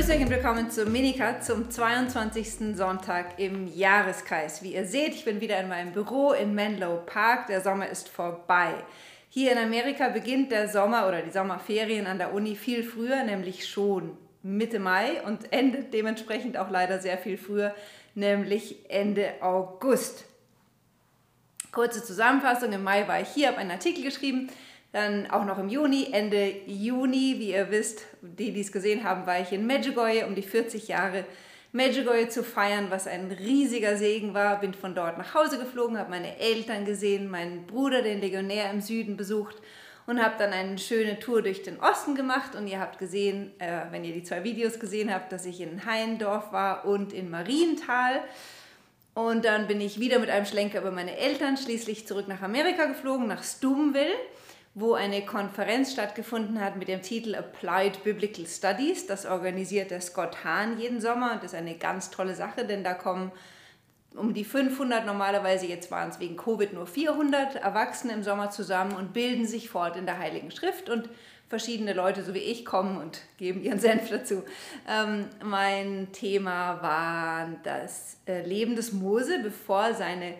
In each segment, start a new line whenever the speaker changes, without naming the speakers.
Grüß euch und willkommen zu Minika zum 22. Sonntag im Jahreskreis. Wie ihr seht, ich bin wieder in meinem Büro in Menlo Park. Der Sommer ist vorbei. Hier in Amerika beginnt der Sommer oder die Sommerferien an der Uni viel früher, nämlich schon Mitte Mai und endet dementsprechend auch leider sehr viel früher, nämlich Ende August. Kurze Zusammenfassung, im Mai war ich hier, habe einen Artikel geschrieben, dann auch noch im Juni, Ende Juni, wie ihr wisst, die, die es gesehen haben, war ich in Medjugorje, um die 40 Jahre Medjugorje zu feiern, was ein riesiger Segen war. Bin von dort nach Hause geflogen, habe meine Eltern gesehen, meinen Bruder, den Legionär im Süden, besucht und habe dann eine schöne Tour durch den Osten gemacht. Und ihr habt gesehen, äh, wenn ihr die zwei Videos gesehen habt, dass ich in Heindorf war und in Marienthal. Und dann bin ich wieder mit einem Schlenker über meine Eltern schließlich zurück nach Amerika geflogen, nach Stouffville wo eine Konferenz stattgefunden hat mit dem Titel Applied Biblical Studies. Das organisiert der Scott Hahn jeden Sommer und das ist eine ganz tolle Sache, denn da kommen um die 500 normalerweise, jetzt waren es wegen Covid nur 400 Erwachsene im Sommer zusammen und bilden sich fort in der Heiligen Schrift und verschiedene Leute, so wie ich, kommen und geben ihren Senf dazu. Ähm, mein Thema war das äh, Leben des Mose, bevor seine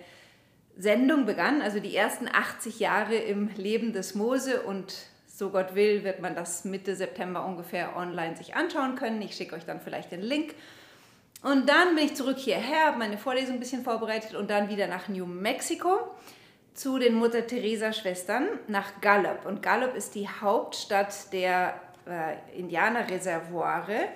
Sendung begann, also die ersten 80 Jahre im Leben des Mose und so Gott will, wird man das Mitte September ungefähr online sich anschauen können. Ich schicke euch dann vielleicht den Link. Und dann bin ich zurück hierher, habe meine Vorlesung ein bisschen vorbereitet und dann wieder nach New Mexico zu den Mutter Teresa Schwestern nach Gallup. Und Gallup ist die Hauptstadt der äh, Indianerreservoire.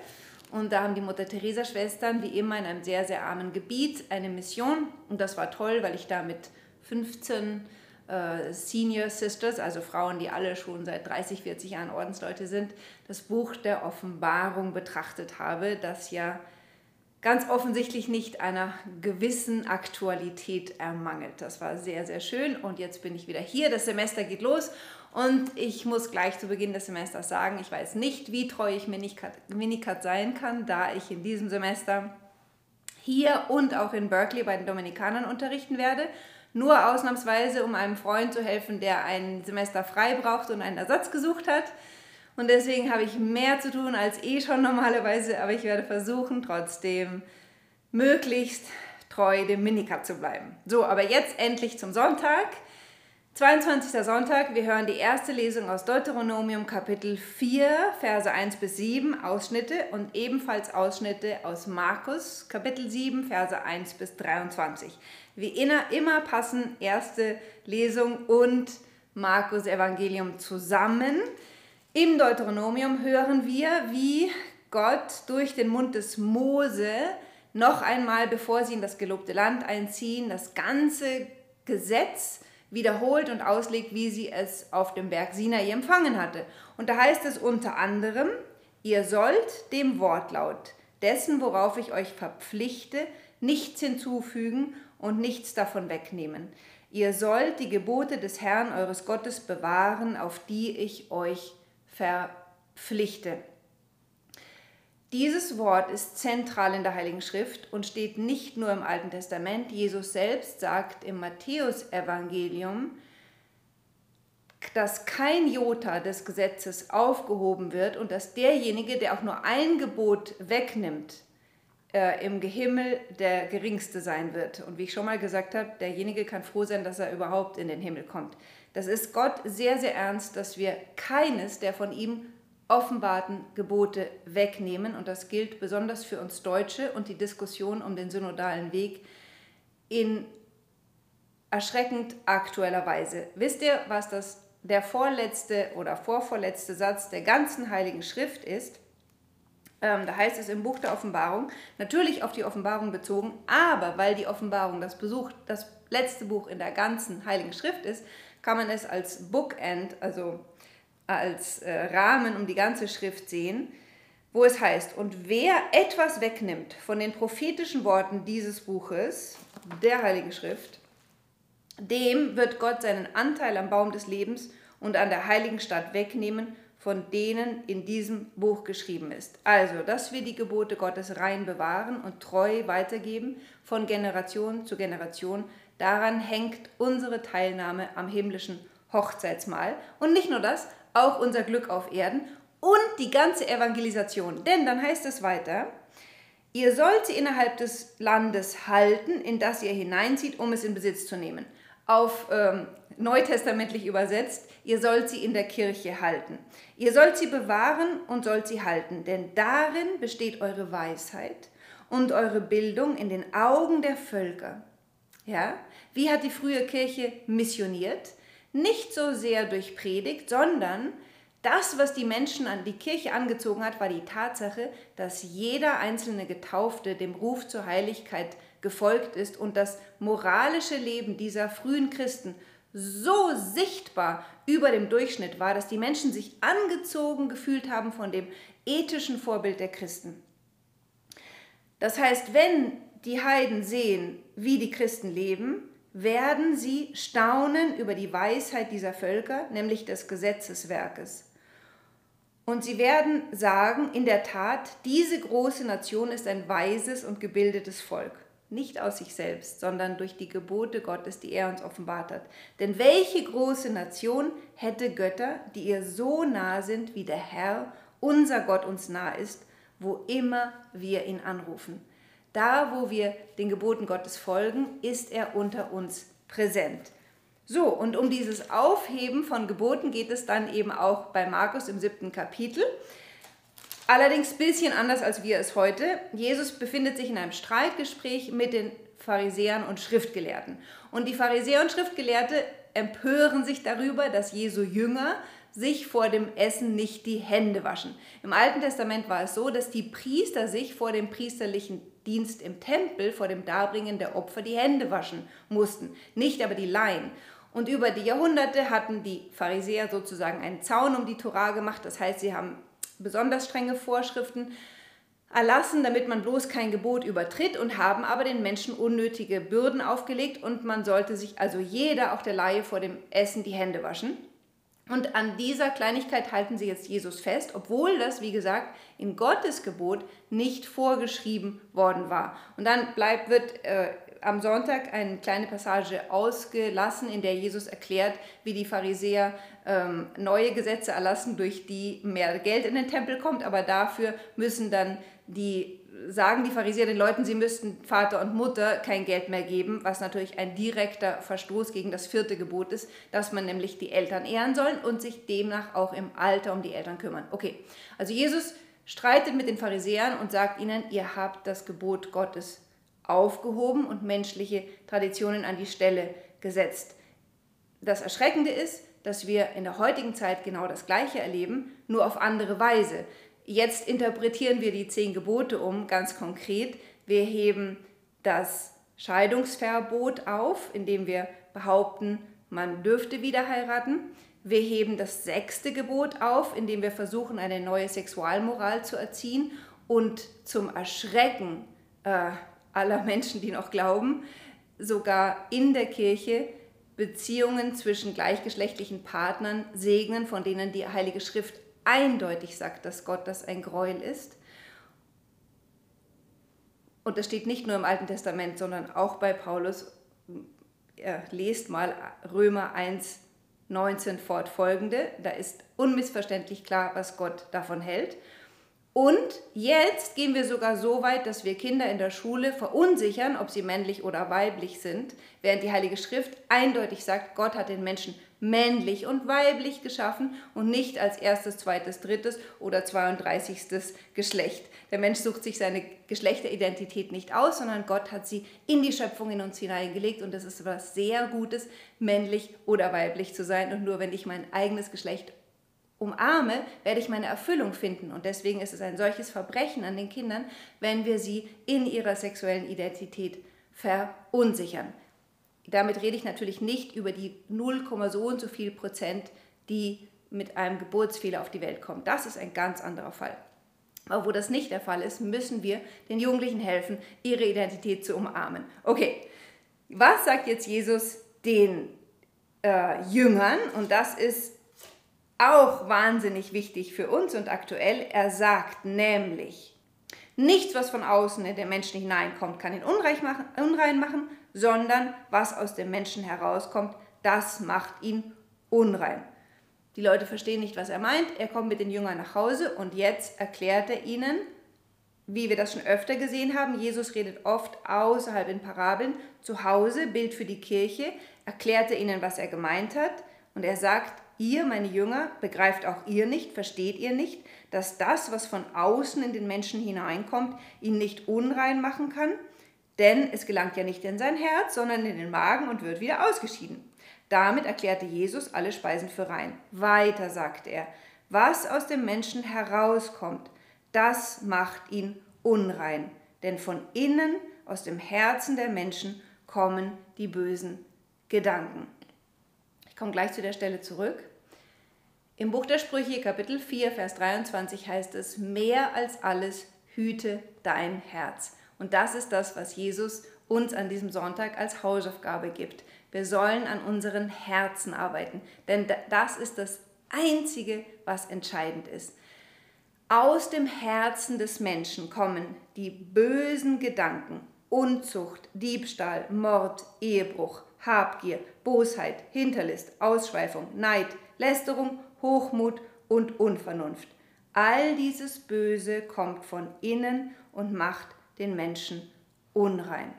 Und da haben die Mutter Teresa Schwestern wie immer in einem sehr, sehr armen Gebiet eine Mission. Und das war toll, weil ich da mit 15 äh, Senior Sisters, also Frauen, die alle schon seit 30, 40 Jahren Ordensleute sind, das Buch der Offenbarung betrachtet habe, das ja ganz offensichtlich nicht einer gewissen Aktualität ermangelt. Das war sehr, sehr schön und jetzt bin ich wieder hier. Das Semester geht los und ich muss gleich zu Beginn des Semesters sagen, ich weiß nicht, wie treu ich Minikat sein kann, da ich in diesem Semester hier und auch in Berkeley bei den Dominikanern unterrichten werde. Nur ausnahmsweise, um einem Freund zu helfen, der ein Semester frei braucht und einen Ersatz gesucht hat. Und deswegen habe ich mehr zu tun als eh schon normalerweise, aber ich werde versuchen, trotzdem möglichst treu dem Minicut zu bleiben. So, aber jetzt endlich zum Sonntag. 22. Sonntag, wir hören die erste Lesung aus Deuteronomium Kapitel 4, Verse 1 bis 7, Ausschnitte und ebenfalls Ausschnitte aus Markus Kapitel 7, Verse 1 bis 23. Wie immer passen erste Lesung und Markus Evangelium zusammen. Im Deuteronomium hören wir, wie Gott durch den Mund des Mose noch einmal, bevor sie in das gelobte Land einziehen, das ganze Gesetz wiederholt und auslegt, wie sie es auf dem Berg Sinai empfangen hatte. Und da heißt es unter anderem, ihr sollt dem Wortlaut dessen, worauf ich euch verpflichte, nichts hinzufügen und nichts davon wegnehmen. Ihr sollt die Gebote des Herrn eures Gottes bewahren, auf die ich euch verpflichte. Dieses Wort ist zentral in der Heiligen Schrift und steht nicht nur im Alten Testament. Jesus selbst sagt im Matthäusevangelium, dass kein Jota des Gesetzes aufgehoben wird und dass derjenige, der auch nur ein Gebot wegnimmt, äh, im Himmel der geringste sein wird. Und wie ich schon mal gesagt habe, derjenige kann froh sein, dass er überhaupt in den Himmel kommt. Das ist Gott sehr, sehr ernst, dass wir keines der von ihm offenbarten Gebote wegnehmen. Und das gilt besonders für uns Deutsche und die Diskussion um den synodalen Weg in erschreckend aktueller Weise. Wisst ihr, was das der vorletzte oder vorvorletzte Satz der ganzen Heiligen Schrift ist? Ähm, da heißt es im Buch der Offenbarung, natürlich auf die Offenbarung bezogen, aber weil die Offenbarung das, Besuch, das letzte Buch in der ganzen Heiligen Schrift ist, kann man es als Bookend, also als äh, Rahmen um die ganze Schrift sehen, wo es heißt, und wer etwas wegnimmt von den prophetischen Worten dieses Buches, der Heiligen Schrift, dem wird Gott seinen Anteil am Baum des Lebens und an der heiligen Stadt wegnehmen von denen in diesem Buch geschrieben ist. Also, dass wir die Gebote Gottes rein bewahren und treu weitergeben von Generation zu Generation, daran hängt unsere Teilnahme am himmlischen Hochzeitsmahl. Und nicht nur das, auch unser Glück auf Erden und die ganze Evangelisation. Denn dann heißt es weiter, ihr sollt sie innerhalb des Landes halten, in das ihr hineinzieht, um es in Besitz zu nehmen. Auf ähm, neutestamentlich übersetzt, ihr sollt sie in der Kirche halten. Ihr sollt sie bewahren und sollt sie halten, denn darin besteht eure Weisheit und eure Bildung in den Augen der Völker. Ja? Wie hat die frühe Kirche missioniert? Nicht so sehr durch Predigt, sondern das, was die Menschen an die Kirche angezogen hat, war die Tatsache, dass jeder einzelne Getaufte dem Ruf zur Heiligkeit gefolgt ist und das moralische Leben dieser frühen Christen so sichtbar über dem Durchschnitt war, dass die Menschen sich angezogen gefühlt haben von dem ethischen Vorbild der Christen. Das heißt, wenn die Heiden sehen, wie die Christen leben, werden sie staunen über die Weisheit dieser Völker, nämlich des Gesetzeswerkes. Und sie werden sagen, in der Tat, diese große Nation ist ein weises und gebildetes Volk. Nicht aus sich selbst, sondern durch die Gebote Gottes, die er uns offenbart hat. Denn welche große Nation hätte Götter, die ihr so nah sind, wie der Herr, unser Gott, uns nah ist, wo immer wir ihn anrufen? Da, wo wir den Geboten Gottes folgen, ist er unter uns präsent. So, und um dieses Aufheben von Geboten geht es dann eben auch bei Markus im siebten Kapitel. Allerdings ein bisschen anders, als wir es heute. Jesus befindet sich in einem Streitgespräch mit den Pharisäern und Schriftgelehrten. Und die Pharisäer und Schriftgelehrte empören sich darüber, dass Jesu Jünger sich vor dem Essen nicht die Hände waschen. Im Alten Testament war es so, dass die Priester sich vor dem priesterlichen Dienst im Tempel, vor dem Darbringen der Opfer, die Hände waschen mussten, nicht aber die Laien. Und über die Jahrhunderte hatten die Pharisäer sozusagen einen Zaun um die Torah gemacht. Das heißt, sie haben besonders strenge Vorschriften erlassen, damit man bloß kein Gebot übertritt und haben aber den Menschen unnötige Bürden aufgelegt und man sollte sich also jeder, auch der Laie, vor dem Essen die Hände waschen. Und an dieser Kleinigkeit halten sie jetzt Jesus fest, obwohl das, wie gesagt, in Gottes Gebot nicht vorgeschrieben worden war. Und dann bleibt, wird äh, am Sonntag eine kleine Passage ausgelassen, in der Jesus erklärt, wie die Pharisäer ähm, neue Gesetze erlassen, durch die mehr Geld in den Tempel kommt, aber dafür müssen dann die sagen die Pharisäer den Leuten, sie müssten Vater und Mutter kein Geld mehr geben, was natürlich ein direkter Verstoß gegen das vierte Gebot ist, dass man nämlich die Eltern ehren soll und sich demnach auch im Alter um die Eltern kümmern. Okay, also Jesus streitet mit den Pharisäern und sagt ihnen, ihr habt das Gebot Gottes aufgehoben und menschliche Traditionen an die Stelle gesetzt. Das Erschreckende ist, dass wir in der heutigen Zeit genau das Gleiche erleben, nur auf andere Weise. Jetzt interpretieren wir die zehn Gebote um, ganz konkret. Wir heben das Scheidungsverbot auf, indem wir behaupten, man dürfte wieder heiraten. Wir heben das sechste Gebot auf, indem wir versuchen, eine neue Sexualmoral zu erziehen und zum Erschrecken äh, aller Menschen, die noch glauben, sogar in der Kirche Beziehungen zwischen gleichgeschlechtlichen Partnern segnen, von denen die Heilige Schrift eindeutig sagt, dass Gott das ein Gräuel ist. Und das steht nicht nur im Alten Testament, sondern auch bei Paulus. Ja, lest mal Römer 1, 19 fortfolgende. Da ist unmissverständlich klar, was Gott davon hält. Und jetzt gehen wir sogar so weit, dass wir Kinder in der Schule verunsichern, ob sie männlich oder weiblich sind, während die Heilige Schrift eindeutig sagt, Gott hat den Menschen männlich und weiblich geschaffen und nicht als erstes, zweites, drittes oder 32. Geschlecht. Der Mensch sucht sich seine Geschlechteridentität nicht aus, sondern Gott hat sie in die Schöpfung in uns hineingelegt und das ist etwas sehr Gutes, männlich oder weiblich zu sein. Und nur wenn ich mein eigenes Geschlecht umarme, werde ich meine Erfüllung finden. Und deswegen ist es ein solches Verbrechen an den Kindern, wenn wir sie in ihrer sexuellen Identität verunsichern. Damit rede ich natürlich nicht über die 0, so und so viel Prozent, die mit einem Geburtsfehler auf die Welt kommen. Das ist ein ganz anderer Fall. Aber wo das nicht der Fall ist, müssen wir den Jugendlichen helfen, ihre Identität zu umarmen. Okay, was sagt jetzt Jesus den äh, Jüngern? Und das ist auch wahnsinnig wichtig für uns und aktuell. Er sagt nämlich, nichts, was von außen in den Menschen hineinkommt, kann ihn unrein machen, sondern was aus dem Menschen herauskommt, das macht ihn unrein. Die Leute verstehen nicht, was er meint. Er kommt mit den Jüngern nach Hause und jetzt erklärt er ihnen, wie wir das schon öfter gesehen haben. Jesus redet oft außerhalb in Parabeln. Zu Hause, Bild für die Kirche, erklärt er ihnen, was er gemeint hat. Und er sagt, ihr, meine Jünger, begreift auch ihr nicht, versteht ihr nicht, dass das, was von außen in den Menschen hineinkommt, ihn nicht unrein machen kann? Denn es gelangt ja nicht in sein Herz, sondern in den Magen und wird wieder ausgeschieden. Damit erklärte Jesus alle Speisen für rein. Weiter sagt er, was aus dem Menschen herauskommt, das macht ihn unrein. Denn von innen, aus dem Herzen der Menschen, kommen die bösen Gedanken. Ich komme gleich zu der Stelle zurück. Im Buch der Sprüche, Kapitel 4, Vers 23 heißt es, mehr als alles hüte dein Herz. Und das ist das, was Jesus uns an diesem Sonntag als Hausaufgabe gibt. Wir sollen an unseren Herzen arbeiten, denn das ist das Einzige, was entscheidend ist. Aus dem Herzen des Menschen kommen die bösen Gedanken, Unzucht, Diebstahl, Mord, Ehebruch, Habgier, Bosheit, Hinterlist, Ausschweifung, Neid, Lästerung, Hochmut und Unvernunft. All dieses Böse kommt von innen und macht den Menschen unrein.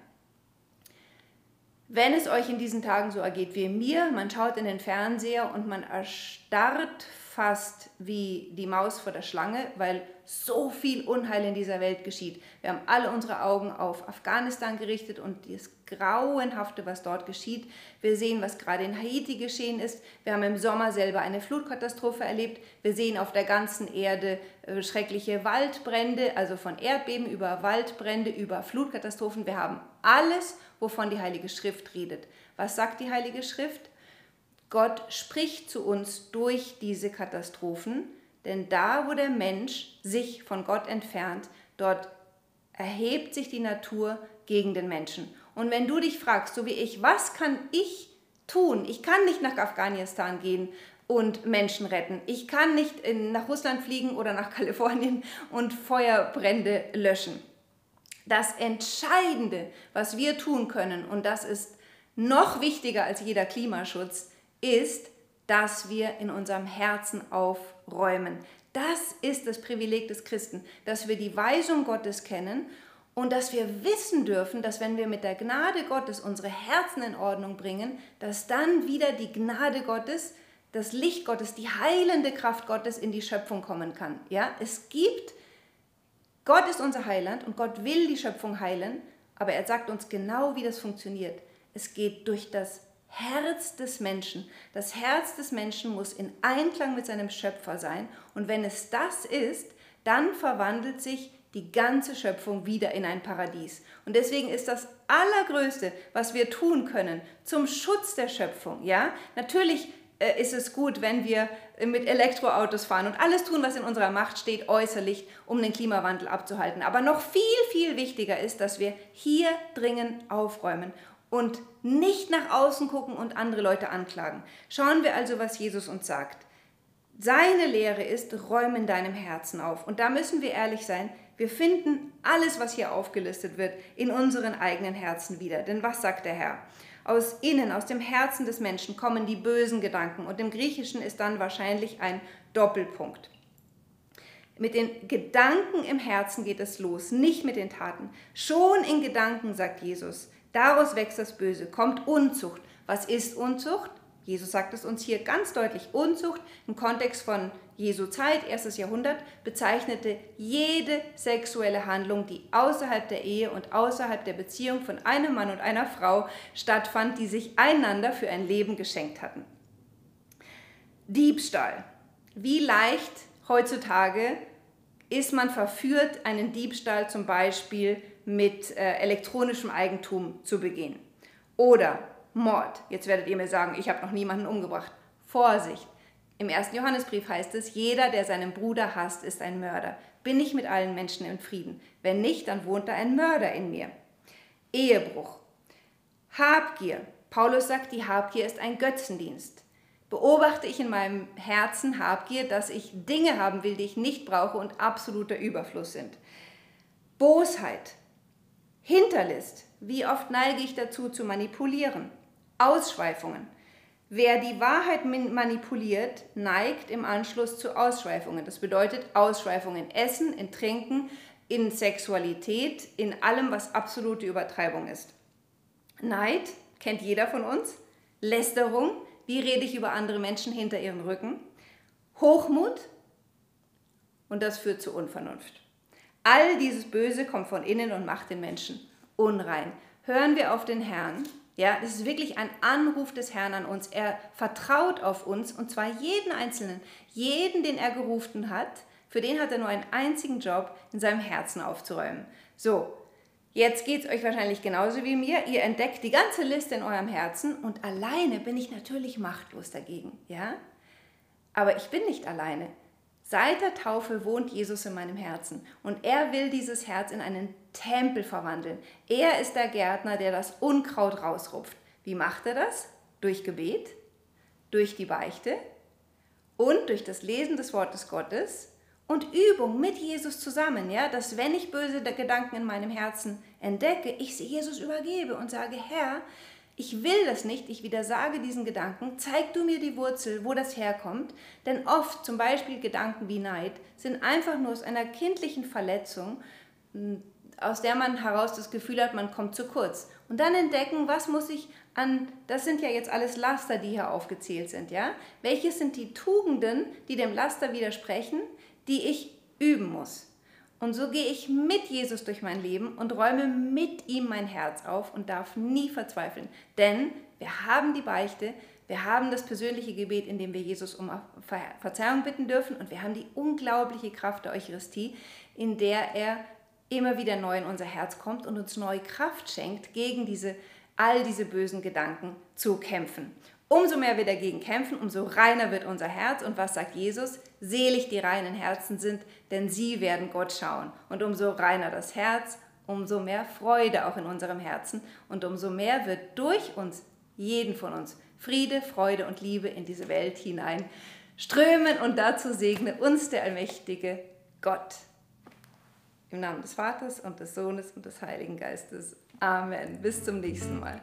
Wenn es euch in diesen Tagen so ergeht wie mir, man schaut in den Fernseher und man erstarrt fast wie die Maus vor der Schlange, weil so viel Unheil in dieser Welt geschieht. Wir haben alle unsere Augen auf Afghanistan gerichtet und das Grauenhafte, was dort geschieht. Wir sehen, was gerade in Haiti geschehen ist. Wir haben im Sommer selber eine Flutkatastrophe erlebt. Wir sehen auf der ganzen Erde äh, schreckliche Waldbrände, also von Erdbeben über Waldbrände, über Flutkatastrophen. Wir haben alles, wovon die Heilige Schrift redet. Was sagt die Heilige Schrift? Gott spricht zu uns durch diese Katastrophen, denn da, wo der Mensch sich von Gott entfernt, dort erhebt sich die Natur gegen den Menschen. Und wenn du dich fragst, so wie ich, was kann ich tun? Ich kann nicht nach Afghanistan gehen und Menschen retten. Ich kann nicht in, nach Russland fliegen oder nach Kalifornien und Feuerbrände löschen. Das Entscheidende, was wir tun können, und das ist noch wichtiger als jeder Klimaschutz, ist, dass wir in unserem Herzen aufräumen. Das ist das Privileg des Christen, dass wir die Weisung Gottes kennen und dass wir wissen dürfen, dass wenn wir mit der Gnade Gottes unsere Herzen in Ordnung bringen, dass dann wieder die Gnade Gottes, das Licht Gottes, die heilende Kraft Gottes in die Schöpfung kommen kann. Ja, es gibt Gott ist unser Heiland und Gott will die Schöpfung heilen, aber er sagt uns genau, wie das funktioniert. Es geht durch das Herz des Menschen. Das Herz des Menschen muss in Einklang mit seinem Schöpfer sein. Und wenn es das ist, dann verwandelt sich die ganze Schöpfung wieder in ein Paradies. Und deswegen ist das Allergrößte, was wir tun können zum Schutz der Schöpfung, ja, natürlich äh, ist es gut, wenn wir mit Elektroautos fahren und alles tun, was in unserer Macht steht, äußerlich, um den Klimawandel abzuhalten. Aber noch viel, viel wichtiger ist, dass wir hier dringend aufräumen und nicht nach außen gucken und andere Leute anklagen. Schauen wir also, was Jesus uns sagt. Seine Lehre ist, räume in deinem Herzen auf. Und da müssen wir ehrlich sein, wir finden alles, was hier aufgelistet wird, in unseren eigenen Herzen wieder. Denn was sagt der Herr? Aus innen, aus dem Herzen des Menschen kommen die bösen Gedanken. Und im Griechischen ist dann wahrscheinlich ein Doppelpunkt. Mit den Gedanken im Herzen geht es los, nicht mit den Taten. Schon in Gedanken, sagt Jesus, Daraus wächst das Böse, kommt Unzucht. Was ist Unzucht? Jesus sagt es uns hier ganz deutlich. Unzucht im Kontext von Jesu Zeit, erstes Jahrhundert, bezeichnete jede sexuelle Handlung, die außerhalb der Ehe und außerhalb der Beziehung von einem Mann und einer Frau stattfand, die sich einander für ein Leben geschenkt hatten. Diebstahl. Wie leicht heutzutage ist man verführt, einen Diebstahl zum Beispiel mit äh, elektronischem Eigentum zu begehen. Oder Mord. Jetzt werdet ihr mir sagen, ich habe noch niemanden umgebracht. Vorsicht. Im ersten Johannesbrief heißt es, jeder, der seinen Bruder hasst, ist ein Mörder. Bin ich mit allen Menschen in Frieden? Wenn nicht, dann wohnt da ein Mörder in mir. Ehebruch. Habgier. Paulus sagt, die Habgier ist ein Götzendienst. Beobachte ich in meinem Herzen Habgier, dass ich Dinge haben will, die ich nicht brauche und absoluter Überfluss sind. Bosheit. Hinterlist. Wie oft neige ich dazu zu manipulieren? Ausschweifungen. Wer die Wahrheit manipuliert, neigt im Anschluss zu Ausschweifungen. Das bedeutet Ausschweifungen in Essen, in Trinken, in Sexualität, in allem, was absolute Übertreibung ist. Neid kennt jeder von uns. Lästerung, wie rede ich über andere Menschen hinter ihren Rücken. Hochmut und das führt zu Unvernunft. All dieses Böse kommt von innen und macht den Menschen unrein. Hören wir auf den Herrn. Ja, das ist wirklich ein Anruf des Herrn an uns. Er vertraut auf uns und zwar jeden Einzelnen, jeden, den er gerufen hat. Für den hat er nur einen einzigen Job, in seinem Herzen aufzuräumen. So, Jetzt geht es euch wahrscheinlich genauso wie mir. Ihr entdeckt die ganze Liste in eurem Herzen und alleine bin ich natürlich machtlos dagegen, ja? Aber ich bin nicht alleine. Seit der Taufe wohnt Jesus in meinem Herzen und er will dieses Herz in einen Tempel verwandeln. Er ist der Gärtner, der das Unkraut rausrupft. Wie macht er das? Durch Gebet, durch die Beichte und durch das Lesen des Wortes Gottes und Übung mit Jesus zusammen, ja, dass wenn ich böse Gedanken in meinem Herzen entdecke, ich sie Jesus übergebe und sage, Herr, ich will das nicht, ich widersage diesen Gedanken, zeig du mir die Wurzel, wo das herkommt, denn oft, zum Beispiel Gedanken wie Neid, sind einfach nur aus einer kindlichen Verletzung, aus der man heraus das Gefühl hat, man kommt zu kurz. Und dann entdecken, was muss ich an, das sind ja jetzt alles Laster, die hier aufgezählt sind, ja? Welches sind die Tugenden, die dem Laster widersprechen? Die ich üben muss. Und so gehe ich mit Jesus durch mein Leben und räume mit ihm mein Herz auf und darf nie verzweifeln. Denn wir haben die Beichte, wir haben das persönliche Gebet, in dem wir Jesus um Verzeihung bitten dürfen und wir haben die unglaubliche Kraft der Eucharistie, in der er immer wieder neu in unser Herz kommt und uns neue Kraft schenkt, gegen diese, all diese bösen Gedanken zu kämpfen. Umso mehr wir dagegen kämpfen, umso reiner wird unser Herz. Und was sagt Jesus? Selig die reinen Herzen sind, denn sie werden Gott schauen. Und umso reiner das Herz, umso mehr Freude auch in unserem Herzen. Und umso mehr wird durch uns, jeden von uns, Friede, Freude und Liebe in diese Welt hinein strömen. Und dazu segne uns der allmächtige Gott. Im Namen des Vaters und des Sohnes und des Heiligen Geistes. Amen. Bis zum nächsten Mal.